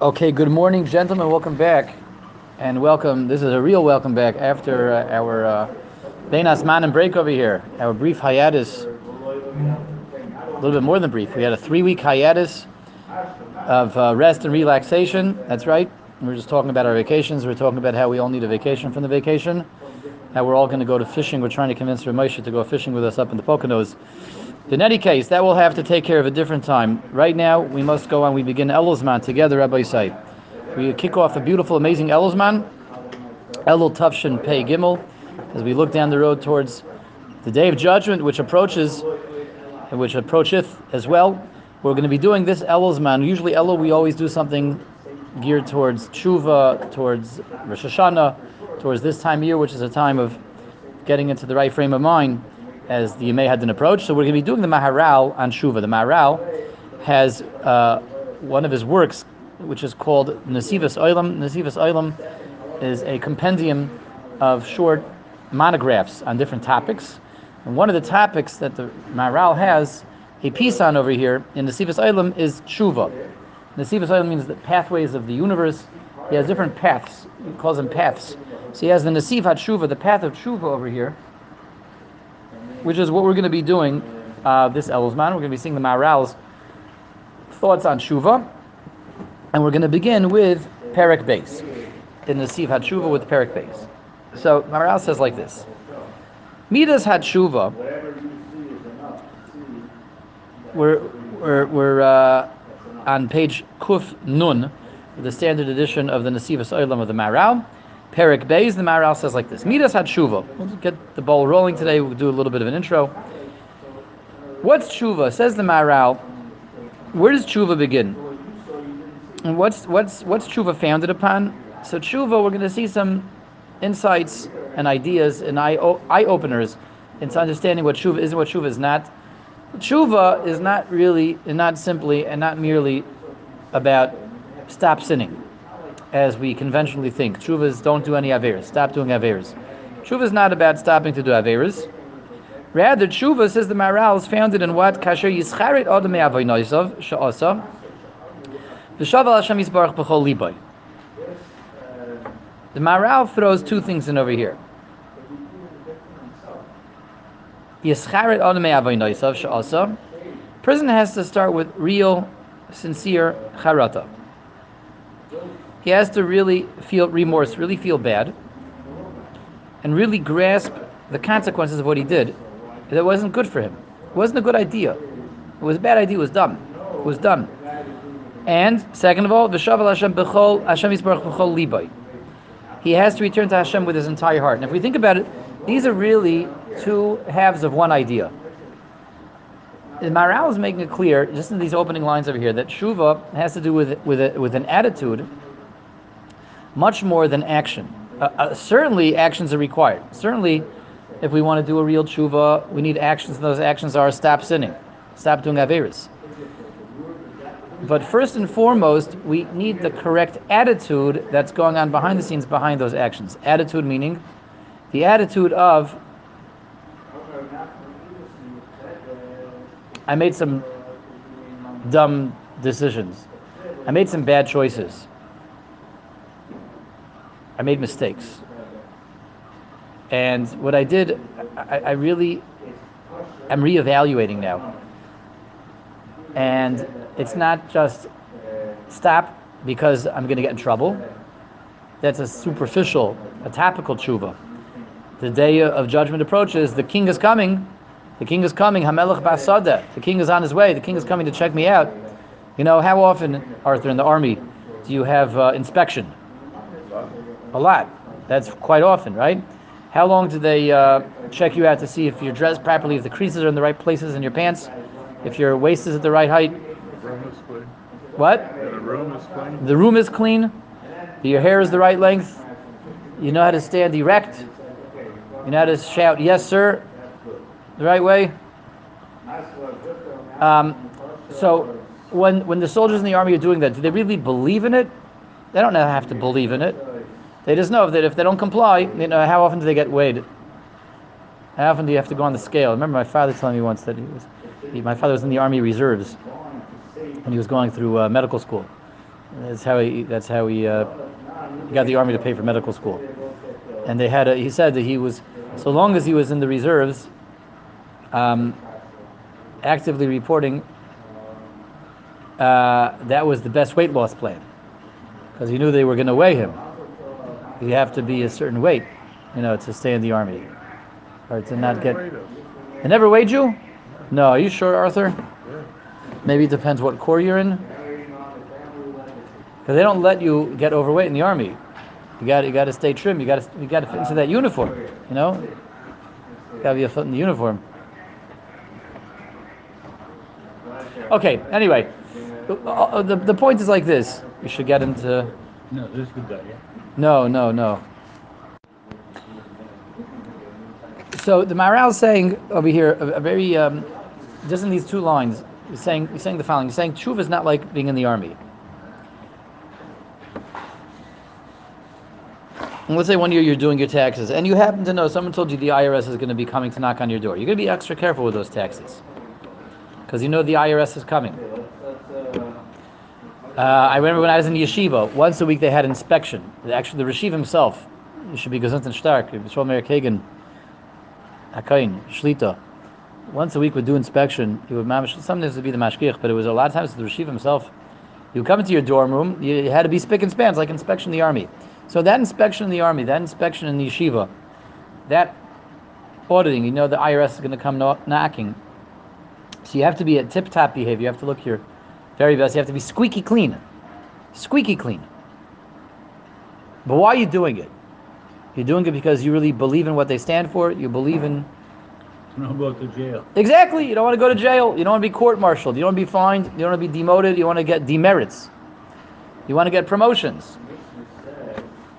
Okay, good morning, gentlemen. Welcome back. And welcome, this is a real welcome back after uh, our uh, Bein Hazmanim break over here, our brief hiatus. A little bit more than brief. We had a three week hiatus of uh, rest and relaxation. That's right. We are just talking about our vacations. We are talking about how we all need a vacation from the vacation. How we're all going to go to fishing. We're trying to convince Ramosha to go fishing with us up in the Poconos. In any case, that will have to take care of a different time. Right now, we must go on. We begin Elul zman together, Rabbi say. We kick off a beautiful, amazing Elul zman, Elul Tufshin Pei Gimel, as we look down the road towards the day of judgment, which approaches, and which approacheth as well. We're going to be doing this Elul zman. Usually, Elul, we always do something geared towards Tshuva, towards Rosh Hashanah, towards this time of year, which is a time of getting into the right frame of mind as the Yemei Hadin approach. So we're going to be doing the Maharal on Shuva. The Maharal has uh, one of his works, which is called Nasivas Oilam. Nasivas Oilam is a compendium of short monographs on different topics. And one of the topics that the Maharal has a piece on over here in Nasivas Oilam is Shuva. Nasivas Oilam means the pathways of the universe. He has different paths. He calls them paths. So he has the Nasiv HaShuva, the path of Shuva over here which is what we're going to be doing uh, this Elul zman. We're going to be seeing the Maharal's thoughts on Shuva, and we're going to begin with Perek Beis in the Siv Hatshuva with Perek Beis. So Maral says like this: Midas Hatshuva. We're we're, we're uh, on page Kuf Nun, the standard edition of the Nasivas Olam of the Maharal. Perik Beis, the Maharal says like this: Midas Hatshuva. We'll get the ball rolling today. We'll do a little bit of an intro. What's tshuva? Says the Maharal. Where does tshuva begin? And what's what's what's tshuva founded upon? So tshuva, we're going to see some insights and ideas and eye, eye openers into understanding what tshuva is and what tshuva is not. Tshuva is not really, and not simply, and not merely about stop sinning as we conventionally think. Tshuva don't do any averas. Stop doing averas. Tshuva is not about stopping to do averas. Rather, tshuva, says the Maharal, is founded in what? Kasher yischarit odem avoinoisav sha'asa v'shaval Hashem yisbarach b'chol liboy. The Maharal throws two things in over here. Yischarit odem avoinoisav sha'asa. Person has to start with real, sincere charata he has to really feel remorse, really feel bad, and really grasp the consequences of what he did. That wasn't good for him. It wasn't a good idea. It was a bad idea. It was dumb. It was done. And second of all, v'shaval Hashem b'chol Hashem yisbarach b'chol libay. He has to return to Hashem with his entire heart. And if we think about it, these are really two halves of one idea. The Maharal is making it clear, just in these opening lines over here, that shuva has to do with with a, with an attitude much more than action. Uh, uh, certainly, actions are required. Certainly, if we want to do a real tshuva, we need actions, and those actions are stop sinning, stop doing averis. But first and foremost, we need the correct attitude that's going on behind the scenes behind those actions. Attitude meaning the attitude of I made some dumb decisions. I made some bad choices. I made mistakes. And what I did, I, I really am reevaluating now. And it's not just stop because I'm going to get in trouble. That's a superficial, a topical tshuva. The day of judgment approaches. The king is coming. The king is coming. Hamelech Basada. The king is on his way. The king is coming to check me out. You know, how often, Arthur, in the army, do you have uh, inspection? A lot. That's quite often, right? How long do they uh, check you out to see if you're dressed properly, if the creases are in the right places in your pants, if your waist is at the right height? The room is clean. What? The room is clean. The room is clean. Your hair is the right length. You know how to stand erect. You know how to shout, yes, sir, the right way. Um, so when, when the soldiers in the army are doing that, do they really believe in it? They don't have to believe in it. They just know that if they don't comply, you know, how often do they get weighed? How often do you have to go on the scale? I remember my father telling me once that he was, he, my father was in the Army Reserves, and he was going through uh, medical school. That's how he. That's how he, uh, got the army to pay for medical school. And they had. A, he said that he was, so long as he was in the reserves, um, actively reporting. Uh, that was the best weight loss plan, because he knew they were going to weigh him. You have to be a certain weight, you know, to stay in the army, or to not get. They never weighed you? No. Are you sure, Arthur? Maybe it depends what corps you're in. Because they don't let you get overweight in the army. You got you got to stay trim. You got to you got to fit into that uniform. You know, got to be a foot in the uniform. Okay. Anyway, uh, uh, the the point is like this. You should get into. No, this is the guy, yeah? No, no, no. So the Maharal is saying over here a, a very um, just in these two lines. He's saying he's saying the following. He's saying tshuva is not like being in the army. And let's say one year you're doing your taxes, and you happen to know someone told you the IRS is going to be coming to knock on your door. You're going to be extra careful with those taxes because you know the IRS is coming. Uh, I remember when I was in yeshiva, once a week they had inspection. Actually, the Rashiv himself, he should be gesund and stark, Yisrael Meir Kagan, Hakain, Shlita. Once a week would do inspection. He would sometimes it would be the mashgiach, but it was a lot of times the Rashiv himself. You come into your dorm room, you had to be spick and spans, like inspection in the army. So that inspection in the army, that inspection in the yeshiva, that auditing, you know the IRS is going to come knocking. So you have to be at tip-top behavior. You have to look your very best. You have to be squeaky clean. Squeaky clean. But why are you doing it? You're doing it because you really believe in what they stand for. You believe in How about the jail? exactly. You don't want to go to jail. You don't want to be court-martialed. You don't want to be fined. You don't want to be demoted. You want to get demerits. You want to get promotions.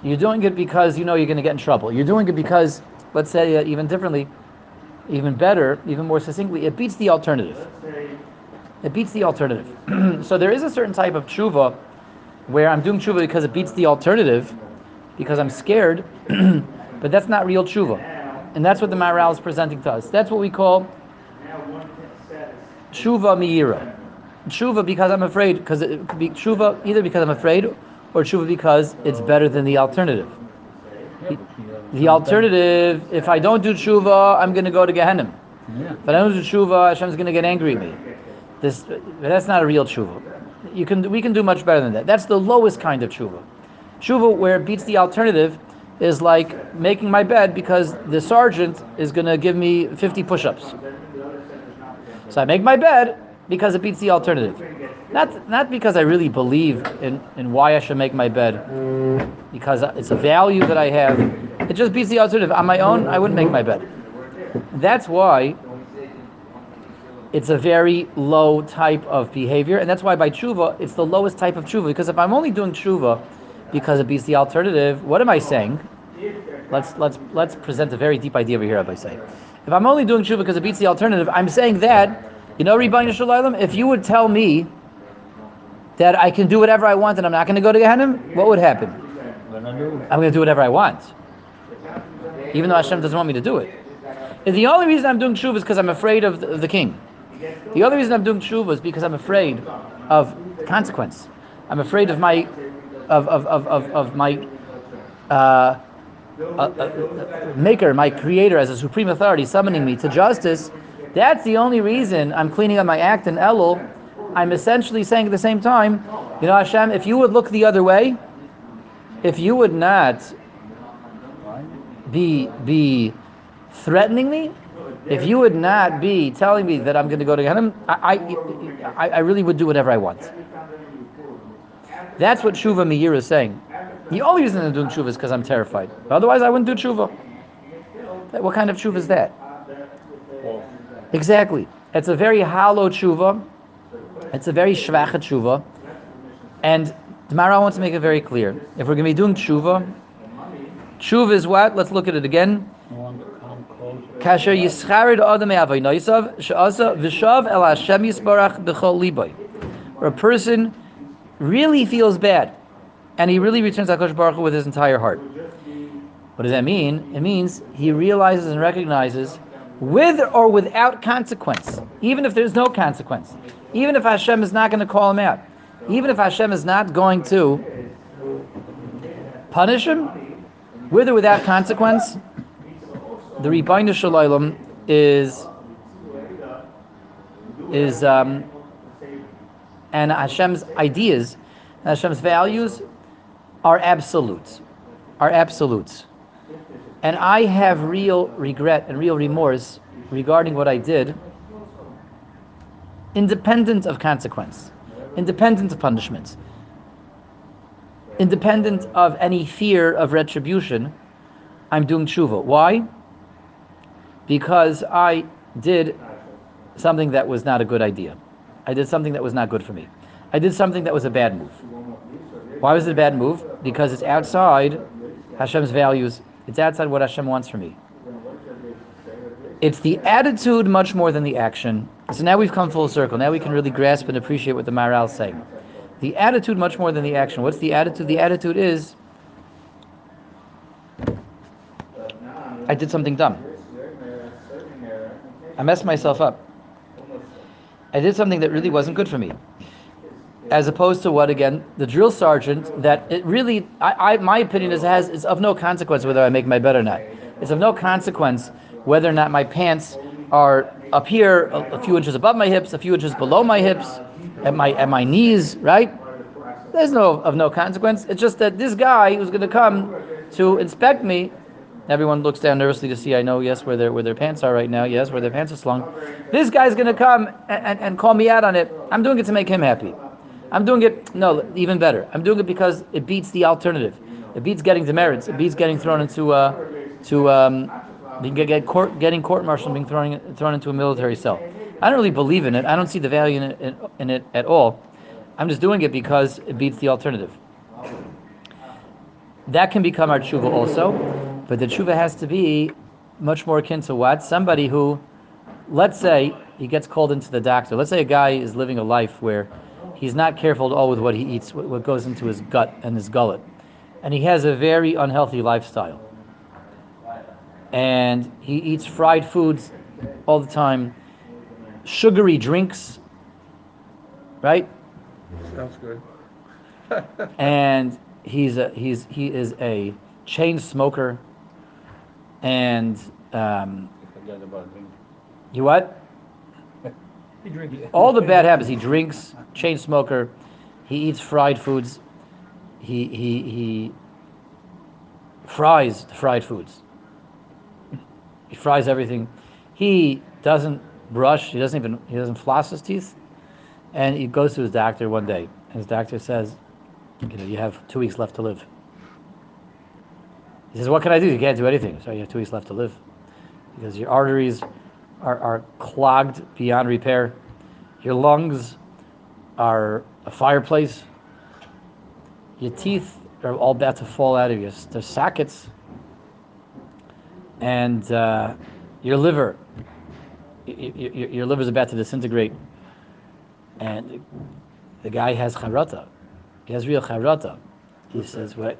You're doing it because you know you're going to get in trouble. You're doing it because, let's say, uh, even differently, even better, even more succinctly, it beats the alternative. It beats the alternative. so there is a certain type of tshuva where I'm doing tshuva because it beats the alternative, because I'm scared, but that's not real tshuva. And that's what the Maharal is presenting to us. That's what we call tshuva miyira. Tshuva because I'm afraid, because it could be tshuva either because I'm afraid or tshuva because it's better than the alternative. But The alternative, if I don't do tshuva, I'm going to go to Gehenna. Yeah. If I don't do tshuva, Hashem's going to get angry at me. This, that's not a real tshuva. You can, we can do much better than that. That's the lowest kind of tshuva. Tshuva where it beats the alternative is like making my bed because the sergeant is going to give me 50 push-ups. So I make my bed because it beats the alternative. Not, not because I really believe in, in why I should make my bed, because it's a value that I have. It just beats the alternative. On my own, I wouldn't make my bed. That's why it's a very low type of behavior, and that's why by tshuva, it's the lowest type of tshuva. Because if I'm only doing tshuva because it beats the alternative, what am I saying? Let's let's let's present a very deep idea over here. By saying, if I'm only doing tshuva because it beats the alternative, I'm saying that you know, Ribono Shel Olam, if you would tell me that I can do whatever I want and I'm not going to go to Gehenna, what would happen? I I'm going to do whatever I want, even though Hashem doesn't want me to do it. If the only reason I'm doing tshuva is because I'm afraid of the, of the king. The other reason I'm doing tshuva is because I'm afraid of consequence. I'm afraid of my, of of of of, of my. Uh, uh, uh, maker, my creator, as a supreme authority, summoning me to justice. That's the only reason I'm cleaning up my act in Elul. I'm essentially saying at the same time, you know, Hashem, if you would look the other way, if you would not be be threatening me, if you would not be telling me that I'm going to go to Gehenna, I, I, I really would do whatever I want. That's what Shuva Meir is saying. The only reason I'm doing tshuva is because I'm terrified. Otherwise, I wouldn't do tshuva. What kind of tshuva is that? Exactly. It's a very hollow tshuva. It's a very shvacha tshuva. And the Mara wants to make it very clear. If we're going to be doing tshuva, tshuva is what? Let's look at it again. I want to come closer. Kasher yischarid adam el Hashem yisbarach b'chol liboy. Where a person really feels bad, and he really returns HaKadosh Baruch Hu with his entire heart. What does that mean? It means he realizes and recognizes, with or without consequence, even if there's no consequence, even if Hashem is not going to call him out, even if Hashem is not going to punish him, with or without consequence, the Ribono Shel Olam is is um, and Hashem's ideas, Hashem's values are absolutes, are absolutes. And I have real regret and real remorse regarding what I did, independent of consequence, independent of punishment, independent of any fear of retribution. I'm doing tshuva. Why? Because I did something that was not a good idea. I did something that was not good for me. I did something that was a bad move. Why was it a bad move? Because it's outside Hashem's values. It's outside what Hashem wants for me. It's the attitude much more than the action. So now we've come full circle. Now we can really grasp and appreciate what the Maharal is saying. The attitude much more than the action. What's the attitude? The attitude is I did something dumb. I messed myself up. I did something that really wasn't good for me. As opposed to what again, the drill sergeant that it really I, I my opinion is has it's of no consequence whether I make my bed or not. It's of no consequence whether or not my pants are up here a, a few inches above my hips, a few inches below my hips, at my at my knees, right? There's no of no consequence. It's just that this guy who's going to come to inspect me. Everyone looks down nervously to see. I know, yes, where their where their pants are right now. Yes, where their pants are slung. This guy's to come and, and, and call me out on it. I'm doing it to make him happy. I'm doing it. No, even better. I'm doing it because it beats the alternative. It beats getting demerits. It beats getting thrown into uh, to um, being get court, getting court-martialed, being thrown thrown into a military cell. I don't really believe in it. I don't see the value in it, in, in it at all. I'm just doing it because it beats the alternative. That can become our tshuva also, but the tshuva has to be much more akin to what? Somebody who, let's say, he gets called into the doctor. Let's say a guy is living a life where he's not careful at all with what he eats, what goes into his gut and his gullet. And he has a very unhealthy lifestyle. And he eats fried foods all the time sugary drinks, right? Sounds good. and he's a, he's he is a chain smoker, and um, Forget about drink. you what? He drinks. All the bad habits. He drinks, chain smoker. He eats fried foods. He he he fries the fried foods. He fries everything. He doesn't brush. He doesn't even he doesn't floss his teeth. And he goes to his doctor one day, and his doctor says, "You know, you have two weeks left to live." He says, "What can I do? You can't do anything. So you have two weeks left to live because your arteries are, are clogged beyond repair. Your lungs are a fireplace. Your teeth are all about to fall out of you. They're sockets. And uh, your liver, y- y- y- your liver's about to disintegrate. And the guy has charata. He has real charata. He says, what?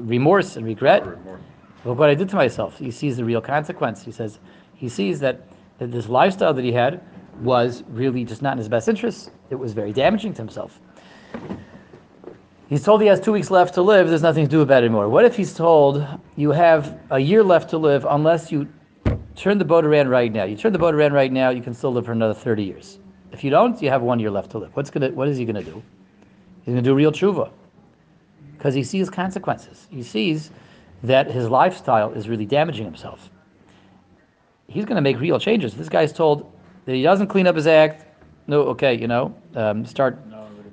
Remorse and regret. Look what I did to myself. He sees the real consequence. He says, he sees that, that this lifestyle that he had was really just not in his best interest. It was very damaging to himself. He's told he has two weeks left to live. There's nothing to do about it anymore. What if he's told you have a year left to live unless you turn the boat around right now? You turn the boat around right now, you can still live for another 30 years. If you don't, you have one year left to live. What's gonna? What is he gonna do? He's gonna do real tshuva because he sees consequences. He sees that his lifestyle is really damaging himself. He's going to make real changes. This guy's told that he doesn't clean up his act. No, okay, you know, um, start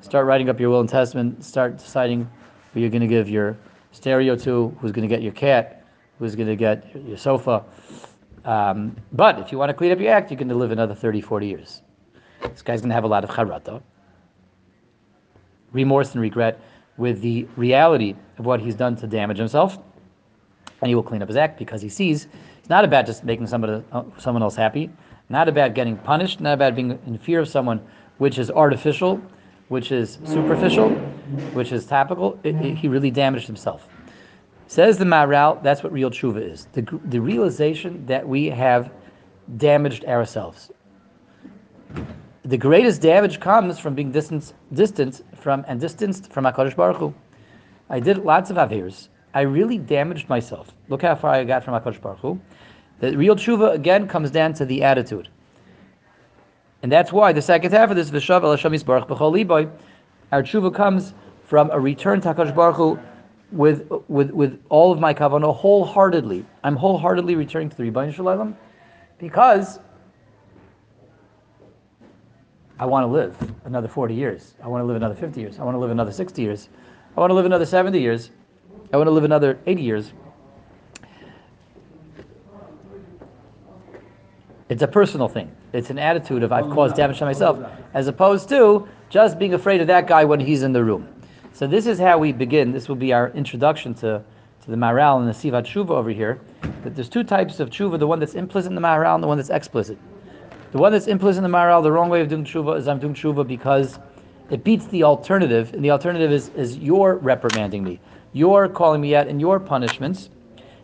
start writing up your will and testament. Start deciding who you're going to give your stereo to, who's going to get your cat, who's going to get your sofa. Um, but if you want to clean up your act, you're going to live another 30, 40 years. This guy's going to have a lot of charata, remorse and regret with the reality of what he's done to damage himself and he will clean up his act because he sees it's not about just making somebody, uh, someone else happy, not about getting punished, not about being in fear of someone, which is artificial, which is superficial, which is topical. It, it, he really damaged himself. Says the Maharal, that's what real tshuva is. The, the realization that we have damaged ourselves. The greatest damage comes from being distant, distant from and distanced from Hakadosh Baruch Hu. I did lots of averes. I really damaged myself. Look how far I got from Hakadosh Baruch Hu. The real tshuva again comes down to the attitude, and that's why the second half of this v'shav el Hashem Yisbarach b'chol liboy, our tshuva comes from a return to Hakadosh Baruch Hu with with with all of my kavanah wholeheartedly. I'm wholeheartedly returning to the Ribono Shel Olam because I want to live another 40 years. I want to live another 50 years. I want to live another 60 years. I want to live another 70 years. I want to live another 80 years. It's a personal thing. It's an attitude of I've caused damage to myself, as opposed to just being afraid of that guy when he's in the room. So this is how we begin. This will be our introduction to, to the Maharal and the Sivat Tshuva over here. That there's two types of Tshuva, the one that's implicit in the Maharal and the one that's explicit. The one that's implicit in the Maharal, the wrong way of doing Tshuva is I'm doing Tshuva because it beats the alternative, and the alternative is, is you're reprimanding me. You're calling me out in your punishments.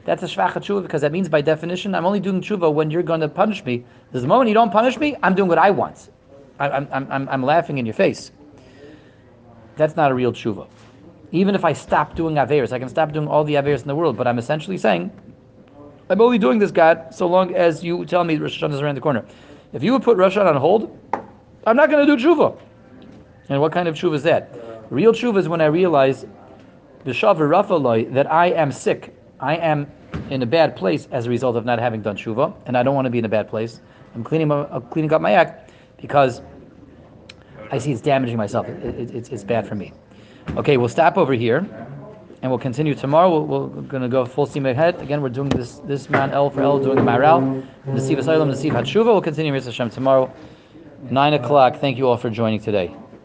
That's a shvacha tshuva because that means by definition I'm only doing tshuva when you're going to punish me. There's the moment you don't punish me, I'm doing what I want. I, I'm, I'm, I'm laughing in your face. That's not a real tshuva. Even if I stop doing averes, I can stop doing all the averes in the world, but I'm essentially saying, I'm only doing this, God, so long as you tell me Rosh Hashanah is around the corner. If you would put Rosh Hashanah on hold, I'm not going to do tshuva. And what kind of tshuva is that? Real tshuva is when I realize that I am sick. I am in a bad place as a result of not having done tshuva, and I don't want to be in a bad place. I'm cleaning, uh, cleaning up my act because I see it's damaging myself. It, it, it's, it's bad for me. Okay, we'll stop over here, and we'll continue tomorrow. we are going to go full steam ahead. Again, we're doing this this man L for L, doing the Maharal, the Siv Asylum, the Siv Hatshuva. We'll continue with Hashem tomorrow, nine o'clock. Thank you all for joining today.